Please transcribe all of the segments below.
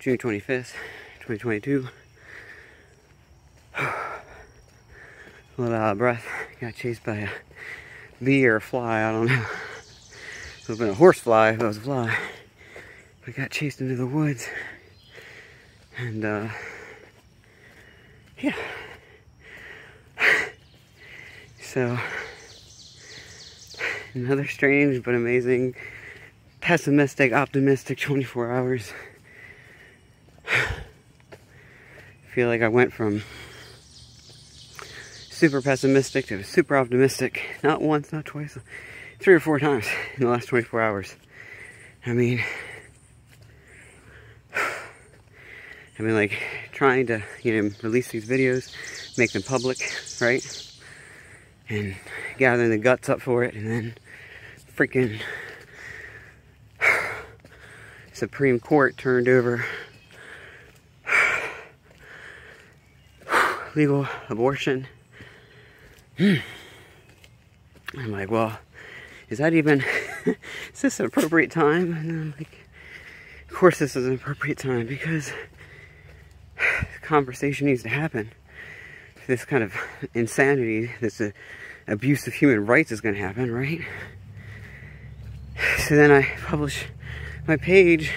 June 25th, 2022. a little out of breath. Got chased by a bee or a fly, I don't know. It would have been a horse fly if it was a fly. We got chased into the woods. And, uh, yeah. So, another strange but amazing, pessimistic, optimistic 24 hours. I feel like I went from super pessimistic to super optimistic. Not once, not twice, three or four times in the last 24 hours. I mean, I mean, like, trying to, you know, release these videos, make them public, right? And gathering the guts up for it, and then freaking Supreme Court turned over legal abortion. I'm like, well, is that even, is this an appropriate time? And I'm like, of course this is an appropriate time because conversation needs to happen. This kind of insanity, this uh, abuse of human rights is going to happen, right? So then I publish my page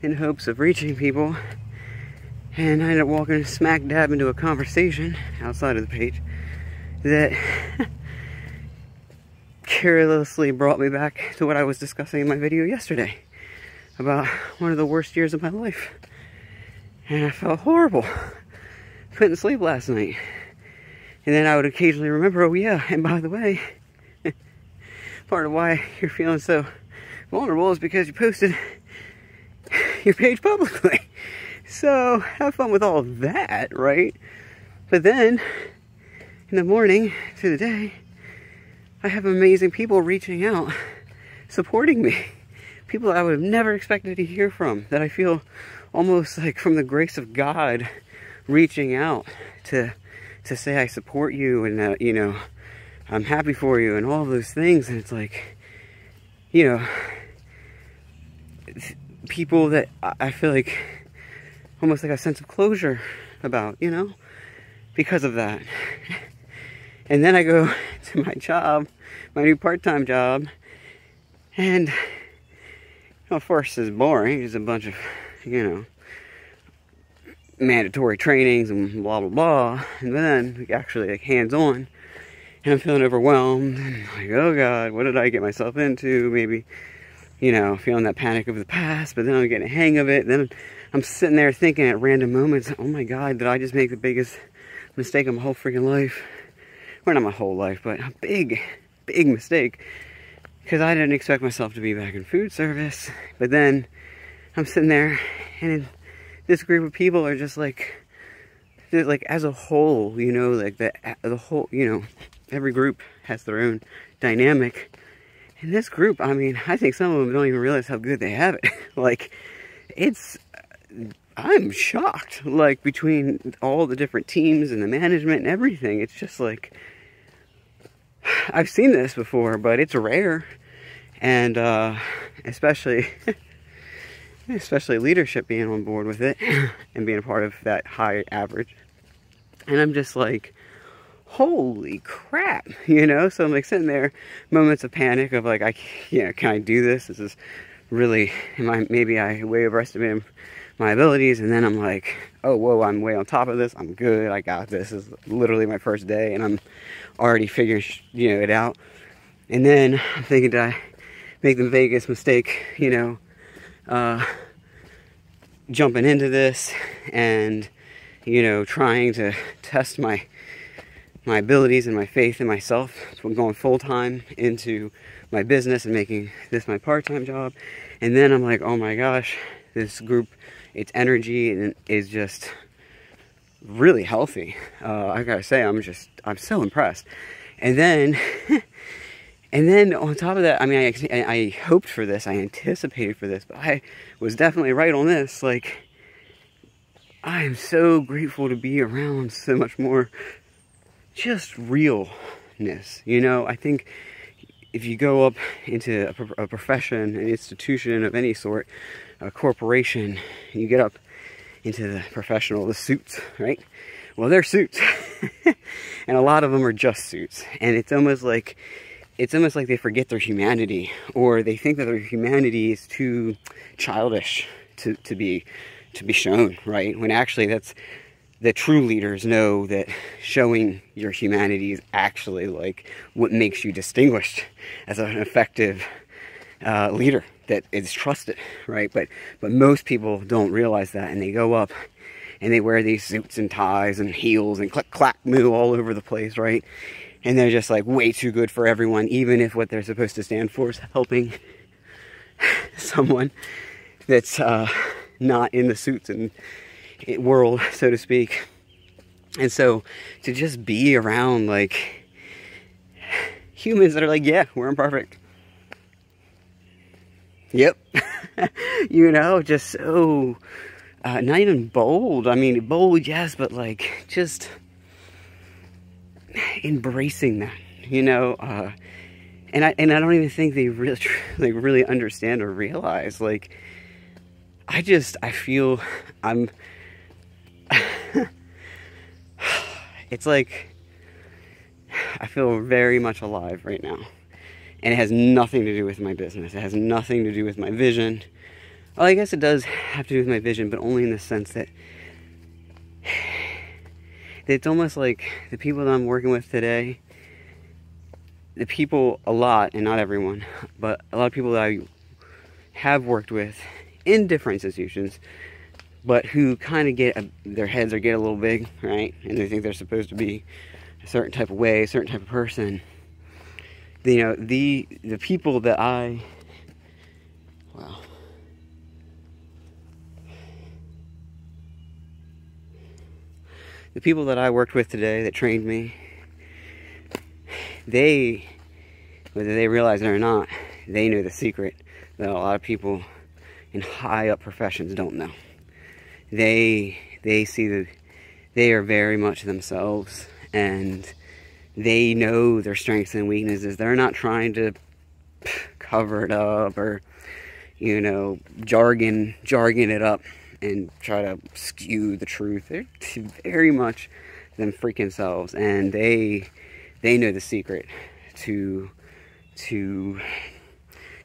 in hopes of reaching people and I ended up walking smack dab into a conversation outside of the page that carelessly brought me back to what I was discussing in my video yesterday about one of the worst years of my life. And I felt horrible. Couldn't sleep last night. And then I would occasionally remember, oh yeah, and by the way, part of why you're feeling so vulnerable is because you posted your page publicly. So have fun with all that, right? But then in the morning through the day, I have amazing people reaching out, supporting me. People I would have never expected to hear from, that I feel almost like from the grace of God reaching out to to say I support you and uh, you know I'm happy for you and all those things and it's like you know people that I feel like almost like a sense of closure about you know because of that. And then I go to my job my new part-time job and of course it's boring. It's a bunch of you know mandatory trainings and blah blah blah. And then actually like hands-on. And I'm feeling overwhelmed. And like oh god what did I get myself into? Maybe you know feeling that panic of the past but then I'm getting a hang of it. Then I'm sitting there thinking at random moments oh my god did I just make the biggest mistake of my whole freaking life? Well not my whole life but a big big mistake. Because I didn't expect myself to be back in food service. But then I'm sitting there and this group of people are just like like as a whole you know like the the whole you know every group has their own dynamic. And this group i mean i think some of them don't even realize how good they have it. Like it's i'm shocked like between all the different teams and the management and everything it's just like i've seen this before but it's rare and uh especially especially leadership being on board with it and being a part of that high average. And I'm just like, holy crap, you know? So I'm like sitting there, moments of panic of like, I, you know, can I do this? This is really, am I, maybe I way overestimated my abilities. And then I'm like, oh, whoa, I'm way on top of this. I'm good. I got this. This is literally my first day and I'm already figuring, you know, it out. And then I'm thinking, did I make the Vegas mistake, you know, uh, jumping into this and you know trying to test my my abilities and my faith in myself so i'm going full-time into my business and making this my part-time job and then i'm like oh my gosh this group its energy is just really healthy uh, i gotta say i'm just i'm so impressed and then And then on top of that, I mean, I, I hoped for this, I anticipated for this, but I was definitely right on this. Like, I am so grateful to be around so much more just realness. You know, I think if you go up into a, a profession, an institution of any sort, a corporation, you get up into the professional, the suits, right? Well, they're suits. and a lot of them are just suits. And it's almost like it's almost like they forget their humanity or they think that their humanity is too childish to, to be to be shown, right? When actually that's the true leaders know that showing your humanity is actually like what makes you distinguished as an effective uh, leader that is trusted, right? But but most people don't realize that, and they go up and they wear these suits and ties and heels and click clack moo all over the place, right? And they're just like way too good for everyone, even if what they're supposed to stand for is helping someone that's uh, not in the suits and world, so to speak. And so to just be around like humans that are like, yeah, we're imperfect. Yep. you know, just so uh, not even bold. I mean, bold, yes, but like just embracing that, you know. Uh, and I and I don't even think they really like really understand or realize. Like, I just I feel I'm it's like I feel very much alive right now. And it has nothing to do with my business. It has nothing to do with my vision. Well, I guess it does have to do with my vision, but only in the sense that it's almost like the people that I'm working with today, the people, a lot, and not everyone, but a lot of people that I have worked with in different institutions but who kind of get a, their heads are get a little big, right? And they think they're supposed to be a certain type of way, a certain type of person. You know, the the people that I wow. The people that I worked with today that trained me, they whether they realize it or not, they know the secret that a lot of people in high up professions don't know they they see that they are very much themselves and they know their strengths and weaknesses. They're not trying to cover it up or you know jargon jargon it up and try to skew the truth. They're very much them freaking selves and they they know the secret to to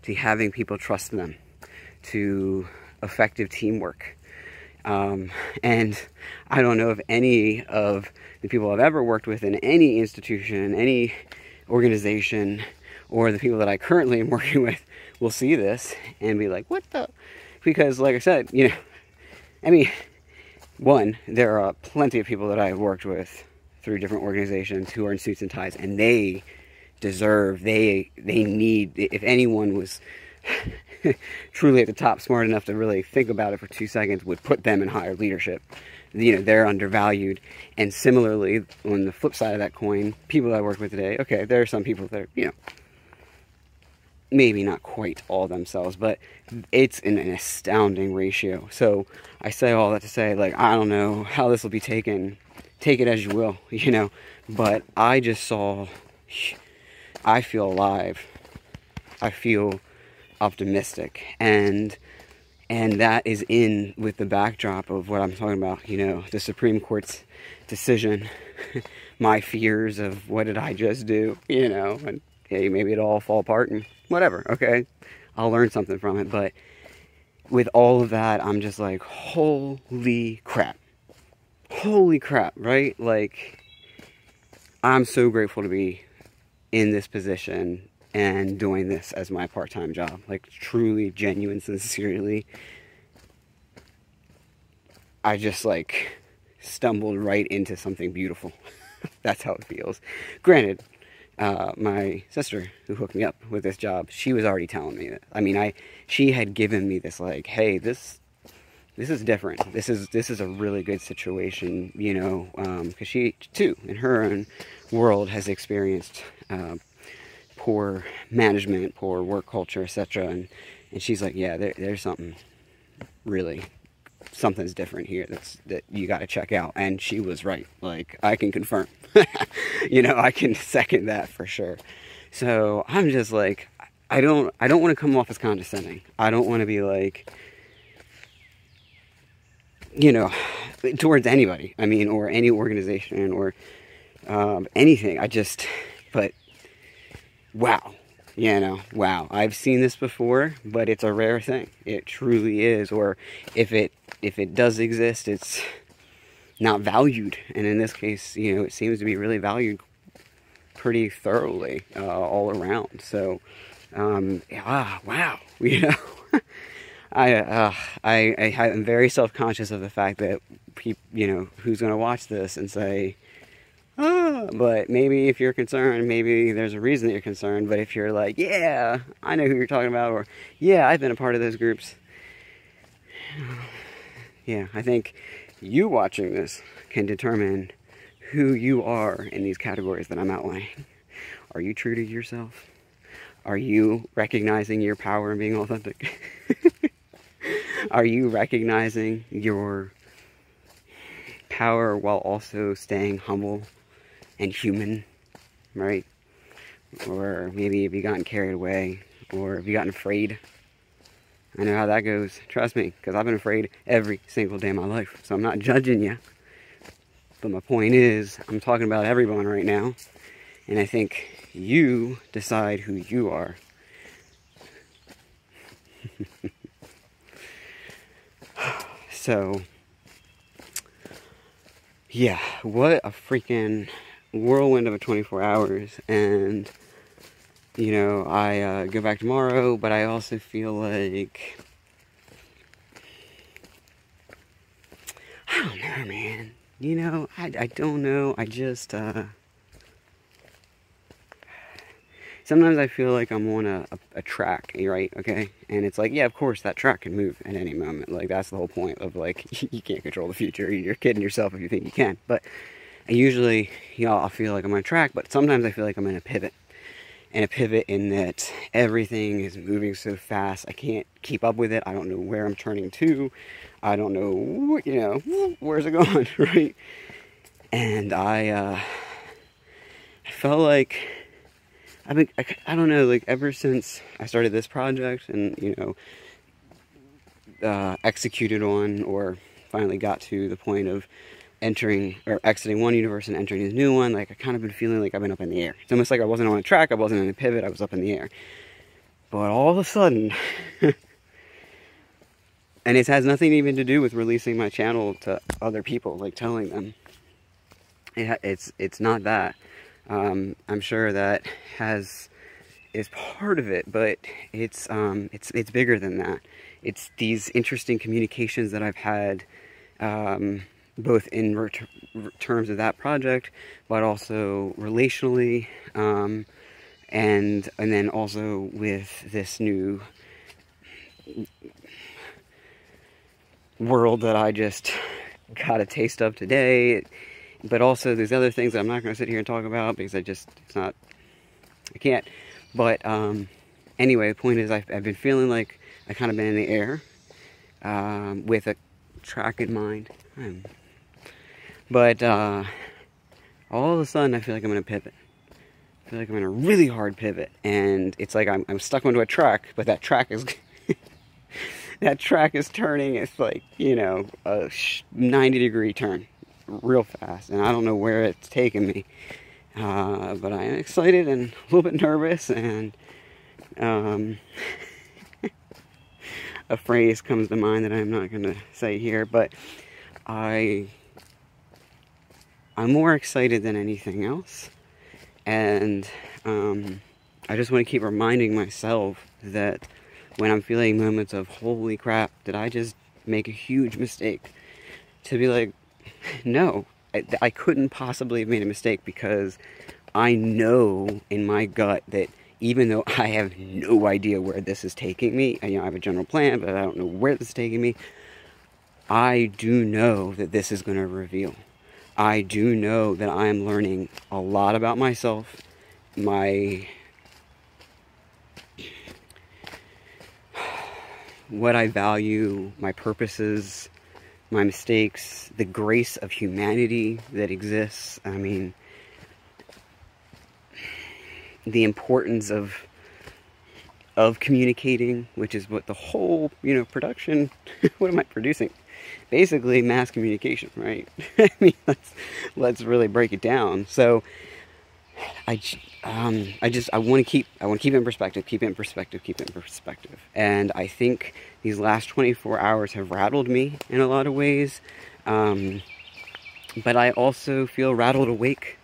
to having people trust them to effective teamwork um, and I don't know if any of the people I've ever worked with in any institution, any organization, or the people that I currently am working with will see this and be like, what the? Because, like I said, you know, I mean, one, there are plenty of people that I've worked with through different organizations who are in suits and ties, and they deserve, they, they need, if anyone was truly at the top, smart enough to really think about it for two seconds, would put them in higher leadership. You know, they're undervalued. And similarly, on the flip side of that coin, people that I work with today, okay, there are some people that are, you know, maybe not quite all themselves, but it's an, an astounding ratio. So I say all that to say, like, I don't know how this will be taken. Take it as you will, you know. But I just saw, I feel alive. I feel optimistic and and that is in with the backdrop of what I'm talking about, you know, the Supreme Court's decision, my fears of what did I just do, you know, and hey, maybe it'll all fall apart and whatever, okay? I'll learn something from it, but with all of that, I'm just like, holy crap. Holy crap, right? Like I'm so grateful to be in this position and doing this as my part-time job like truly genuine sincerely. I just like stumbled right into something beautiful. That's how it feels. Granted uh, my sister who hooked me up with this job she was already telling me that i mean i she had given me this like hey this this is different. This is this is a really good situation you know because um, she too in her own world has experienced uh, poor management, poor work culture, etc. And and she's like, yeah, there, there's something really, something's different here. That's that you got to check out. And she was right. Like I can confirm. you know, I can second that for sure. So I'm just like, I don't, I don't want to come off as condescending. I don't want to be like, you know, towards anybody. I mean, or any organization or um, anything. I just, but wow, you know, wow. I've seen this before, but it's a rare thing. It truly is. Or if it if it does exist, it's not valued. And in this case, you know, it seems to be really valued pretty thoroughly uh, all around. So, um, ah, wow, you know. I, uh, I, I am very self-conscious of the fact that people, you know, who's going to watch this and say, ah, but maybe if you're concerned, maybe there's a reason that you're concerned. But if you're like, yeah, I know who you're talking about, or yeah, I've been a part of those groups. Yeah, I think you watching this can determine who you are in these categories that I'm outlining. Are you true to yourself? Are you recognizing your power and being authentic? Are you recognizing your power while also staying humble and human, right? Or maybe have you gotten carried away, or have you gotten afraid? I know how that goes. Trust me, because I've been afraid every single day of my life. So I'm not judging you. But my point is, I'm talking about everyone right now. And I think you decide who you are. so, yeah, what a freaking whirlwind of a 24 hours. And, you know, I uh, go back tomorrow, but I also feel like. I don't know, man. You know, I, I don't know. I just, uh, sometimes I feel like I'm on a, a, a, track, right? Okay. And it's like, yeah, of course that track can move at any moment. Like that's the whole point of like, you can't control the future. You're kidding yourself if you think you can. But I usually, you know, I'll feel like I'm on track, but sometimes I feel like I'm in a pivot. And a pivot in that everything is moving so fast. I can't keep up with it. I don't know where I'm turning to. I don't know, you know, where's it going, right? And I, uh, I felt like I've been, I, I, don't know, like ever since I started this project and, you know, uh, executed on or finally got to the point of entering or exiting one universe and entering a new one, like I kind of been feeling like I've been up in the air. It's almost like I wasn't on a track, I wasn't in a pivot, I was up in the air. But all of a sudden, and it has nothing even to do with releasing my channel to other people, like telling them. It, it's it's not that um, I'm sure that has is part of it, but it's um, it's it's bigger than that. It's these interesting communications that I've had, um, both in terms of that project, but also relationally, um, and and then also with this new world that I just got a taste of today but also there's other things that I'm not going to sit here and talk about because I just, it's not, I can't. But um, anyway, the point is I've, I've been feeling like I kind of been in the air um, with a track in mind. Um, but uh, all of a sudden I feel like I'm going to pivot. I feel like I'm in a really hard pivot. And it's like I'm, I'm stuck onto a track, but that track is... that track is turning. It's like, you know, a 90 degree turn real fast, and I don't know where it's taking me. Uh, but I am excited and a little bit nervous, and um, a phrase comes to mind that I'm not going to say here, but I I'm more excited than anything else, and um, I just want to keep reminding myself that when I'm feeling moments of holy crap, did I just make a huge mistake? To be like, no, I, I couldn't possibly have made a mistake because I know in my gut that even though I have no idea where this is taking me, you know, I have a general plan, but I don't know where this is taking me. I do know that this is going to reveal. I do know that I am learning a lot about myself, my what I value, my purposes, my mistakes, the grace of humanity that exists. I mean, the importance of of communicating, which is what the whole, you know, production, what am I producing? Basically mass communication, right? I mean, let's, let's really break it down. So I, um, I just, I want to keep, I want to keep it in perspective, keep it in perspective, keep it in perspective. And I think these last 24 hours have rattled me in a lot of ways. Um, but I also feel rattled awake.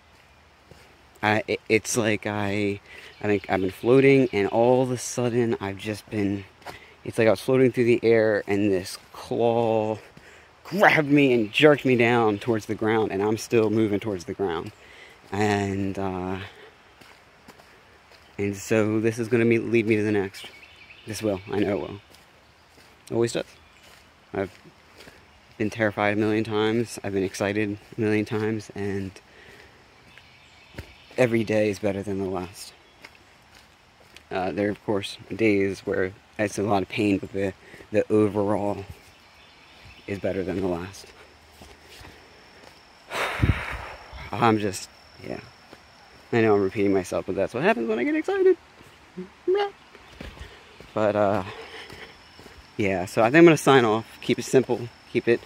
I, it, it's like I, I think I've been floating, and all of a sudden I've just been. It's like I was floating through the air, and this claw grabbed me and jerked me down towards the ground, and I'm still moving towards the ground. And uh, and so this is going to lead me to the next. This will. I know it will. Always does. I've been terrified a million times. I've been excited a million times, and every day is better than the last. Uh, there are, of course, days where it's a lot of pain, but the, the overall is better than the last. I'm just, yeah. I know I'm repeating myself, but that's what happens when I get excited. But, uh, yeah, so I think I'm going to sign off. Keep it simple. Keep it,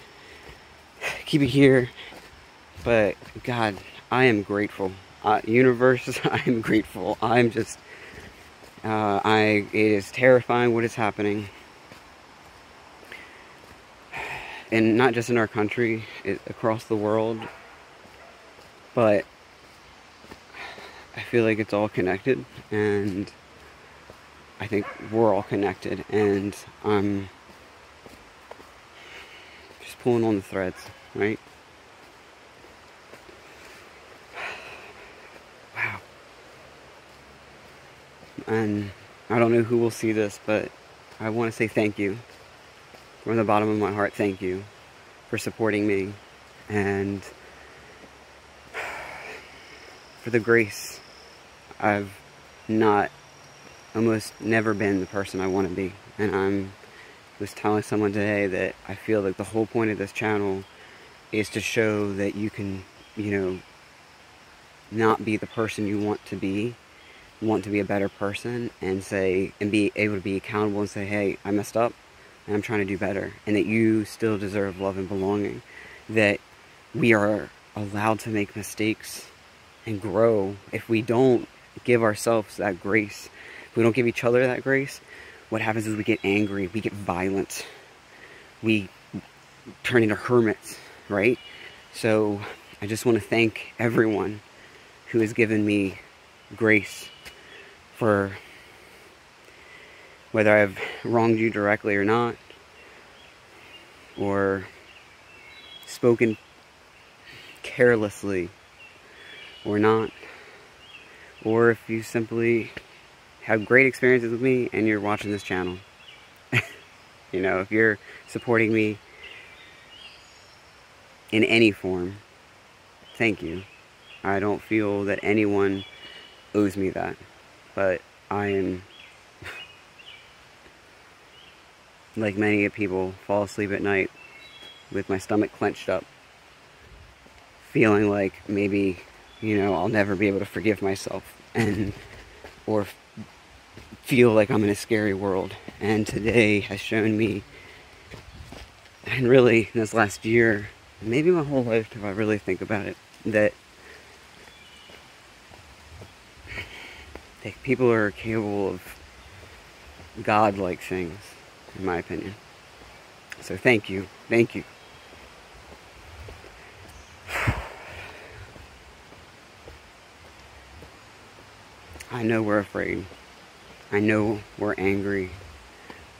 keep it here. But, God, I am grateful. Uh, universe, I am grateful. I'm just, uh, I, it is terrifying what is happening. And not just in our country, it, across the world. But I feel like it's all connected, and I think we're all connected, and I'm just pulling on the threads, right? Wow. And I don't know who will see this, but I want to say thank you. From the bottom of my heart, thank you for supporting me and for the grace I've not almost never been the person I want to be. And I'm was telling someone today that I feel like the whole point of this channel is to show that you can, you know, not be the person you want to be, want to be a better person, and say, and be able to be accountable and say, hey, I messed up, and I'm trying to do better, and that you still deserve love and belonging, that we are allowed to make mistakes and grow. If we don't, give ourselves that grace, if we don't give each other that grace, what happens is we get angry, we get violent, we turn into hermits, right? So I just want to thank everyone who has given me grace for whether I've wronged you directly or not, or spoken carelessly or not or if you simply have great experiences with me and you're watching this channel. you know, if you're supporting me in any form, thank you. I don't feel that anyone owes me that, but I am, like many people, fall asleep at night with my stomach clenched up, feeling like maybe you know, I'll never be able to forgive myself and or feel like I'm in a scary world. And today has shown me, and really in this last year, maybe my whole life if I really think about it, that that people are capable of God-like things, in my opinion. So thank you, thank you. I know we're afraid. I know we're angry.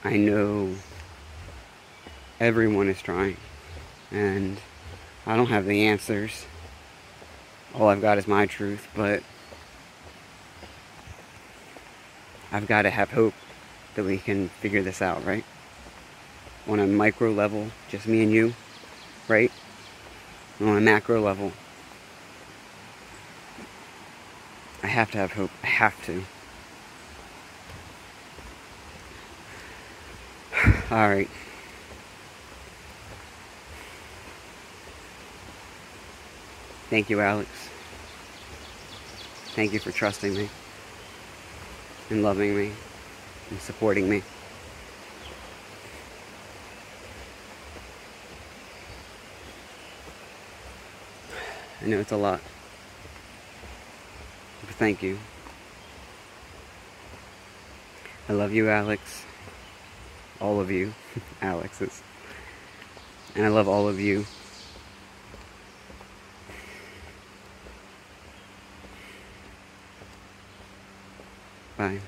I know everyone is trying. And I don't have the answers. All I've got is my truth, but I've got to have hope that we can figure this out, right? On a micro level, just me and you, right? On a macro level, I have to have hope. I have to. Alright. Thank you, Alex. Thank you for trusting me and loving me and supporting me. I know it's a lot. But thank you. I love you, Alex. All of you, Alexes. And I love all of you. Bye.